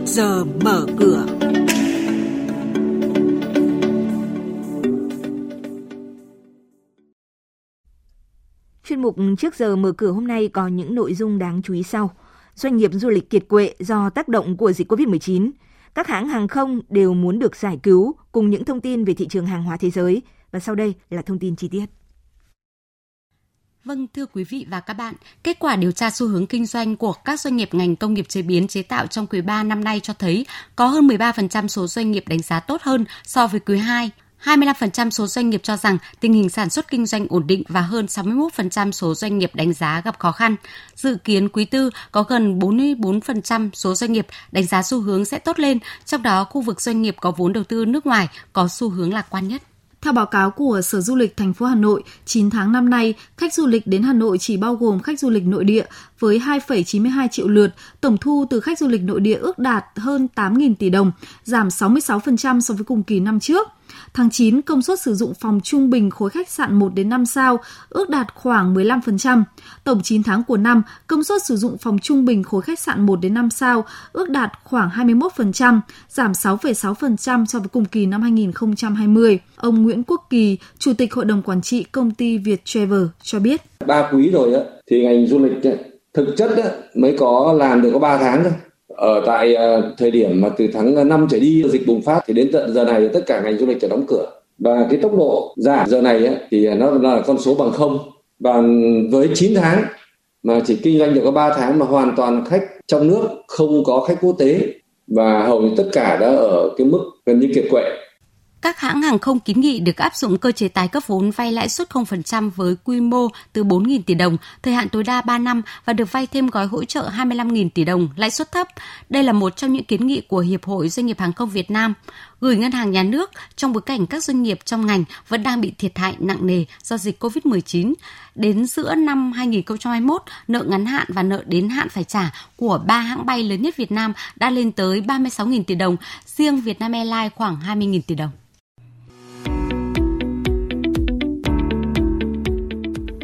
trước giờ mở cửa. Chuyên mục trước giờ mở cửa hôm nay có những nội dung đáng chú ý sau. Doanh nghiệp du lịch kiệt quệ do tác động của dịch COVID-19. Các hãng hàng không đều muốn được giải cứu cùng những thông tin về thị trường hàng hóa thế giới. Và sau đây là thông tin chi tiết. Vâng, thưa quý vị và các bạn, kết quả điều tra xu hướng kinh doanh của các doanh nghiệp ngành công nghiệp chế biến chế tạo trong quý 3 năm nay cho thấy có hơn 13% số doanh nghiệp đánh giá tốt hơn so với quý 2. 25% số doanh nghiệp cho rằng tình hình sản xuất kinh doanh ổn định và hơn 61% số doanh nghiệp đánh giá gặp khó khăn. Dự kiến quý tư có gần 44% số doanh nghiệp đánh giá xu hướng sẽ tốt lên, trong đó khu vực doanh nghiệp có vốn đầu tư nước ngoài có xu hướng lạc quan nhất. Theo báo cáo của Sở Du lịch thành phố Hà Nội, 9 tháng năm nay, khách du lịch đến Hà Nội chỉ bao gồm khách du lịch nội địa với 2,92 triệu lượt, tổng thu từ khách du lịch nội địa ước đạt hơn 8.000 tỷ đồng, giảm 66% so với cùng kỳ năm trước. Tháng 9, công suất sử dụng phòng trung bình khối khách sạn 1 đến 5 sao ước đạt khoảng 15%. Tổng 9 tháng của năm, công suất sử dụng phòng trung bình khối khách sạn 1 đến 5 sao ước đạt khoảng 21%, giảm 6,6% so với cùng kỳ năm 2020. Ông Nguyễn Quốc Kỳ, Chủ tịch Hội đồng Quản trị Công ty Việt Travel cho biết. Ba quý rồi á, thì ngành du lịch thực chất á, mới có làm được có 3 tháng thôi ở tại ờ, thời điểm mà từ tháng 5 trở đi dịch bùng phát thì đến tận giờ này tất cả ngành du lịch đã đóng cửa. Và cái tốc độ giảm giờ này ấy, thì nó là con số bằng không. Và với 9 tháng mà chỉ kinh doanh được có 3 tháng mà hoàn toàn khách trong nước không có khách quốc tế. Và hầu như tất cả đã ở cái mức gần như kiệt quệ các hãng hàng không kiến nghị được áp dụng cơ chế tái cấp vốn vay lãi suất 0% với quy mô từ 4.000 tỷ đồng, thời hạn tối đa 3 năm và được vay thêm gói hỗ trợ 25.000 tỷ đồng, lãi suất thấp. Đây là một trong những kiến nghị của Hiệp hội Doanh nghiệp Hàng không Việt Nam gửi ngân hàng nhà nước trong bối cảnh các doanh nghiệp trong ngành vẫn đang bị thiệt hại nặng nề do dịch COVID-19. Đến giữa năm 2021, nợ ngắn hạn và nợ đến hạn phải trả của ba hãng bay lớn nhất Việt Nam đã lên tới 36.000 tỷ đồng, riêng Vietnam Airlines khoảng 20.000 tỷ đồng.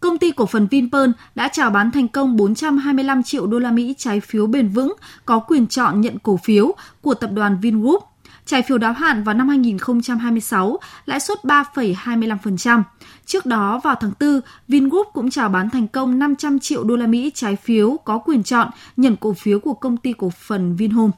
Công ty cổ phần Vinpearl đã chào bán thành công 425 triệu đô la Mỹ trái phiếu bền vững có quyền chọn nhận cổ phiếu của tập đoàn Vingroup. Trái phiếu đáo hạn vào năm 2026, lãi suất 3,25%. Trước đó vào tháng 4, Vingroup cũng chào bán thành công 500 triệu đô la Mỹ trái phiếu có quyền chọn nhận cổ phiếu của công ty cổ phần Vinhome.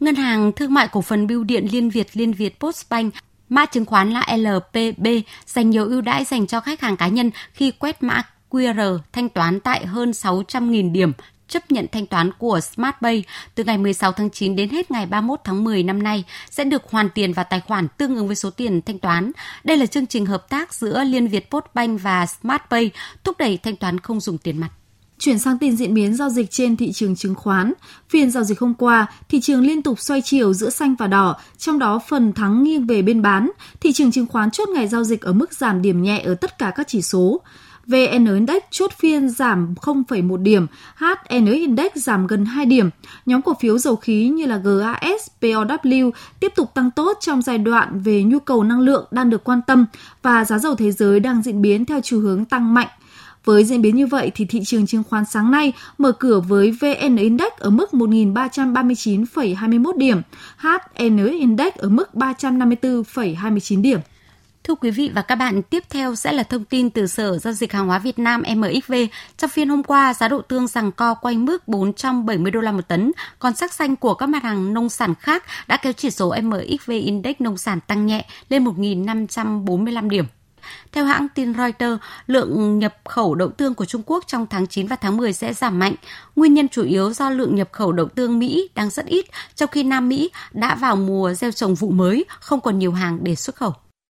Ngân hàng Thương mại Cổ phần Bưu điện Liên Việt Liên Việt Postbank Mã chứng khoán là LPB dành nhiều ưu đãi dành cho khách hàng cá nhân khi quét mã QR thanh toán tại hơn 600.000 điểm, chấp nhận thanh toán của SmartPay từ ngày 16 tháng 9 đến hết ngày 31 tháng 10 năm nay sẽ được hoàn tiền vào tài khoản tương ứng với số tiền thanh toán. Đây là chương trình hợp tác giữa Liên Việt Postbank và SmartPay thúc đẩy thanh toán không dùng tiền mặt. Chuyển sang tin diễn biến giao dịch trên thị trường chứng khoán. Phiên giao dịch hôm qua, thị trường liên tục xoay chiều giữa xanh và đỏ, trong đó phần thắng nghiêng về bên bán. Thị trường chứng khoán chốt ngày giao dịch ở mức giảm điểm nhẹ ở tất cả các chỉ số. VN Index chốt phiên giảm 0,1 điểm, HN Index giảm gần 2 điểm. Nhóm cổ phiếu dầu khí như là GAS, POW tiếp tục tăng tốt trong giai đoạn về nhu cầu năng lượng đang được quan tâm và giá dầu thế giới đang diễn biến theo chiều hướng tăng mạnh. Với diễn biến như vậy thì thị trường chứng khoán sáng nay mở cửa với VN Index ở mức 1.339,21 điểm, HN Index ở mức 354,29 điểm. Thưa quý vị và các bạn, tiếp theo sẽ là thông tin từ Sở Giao dịch Hàng hóa Việt Nam MXV. Trong phiên hôm qua, giá đậu tương rằng co quanh mức 470 đô la một tấn, còn sắc xanh của các mặt hàng nông sản khác đã kéo chỉ số MXV Index nông sản tăng nhẹ lên 1.545 điểm. Theo hãng tin Reuters, lượng nhập khẩu đậu tương của Trung Quốc trong tháng 9 và tháng 10 sẽ giảm mạnh. Nguyên nhân chủ yếu do lượng nhập khẩu đậu tương Mỹ đang rất ít, trong khi Nam Mỹ đã vào mùa gieo trồng vụ mới, không còn nhiều hàng để xuất khẩu.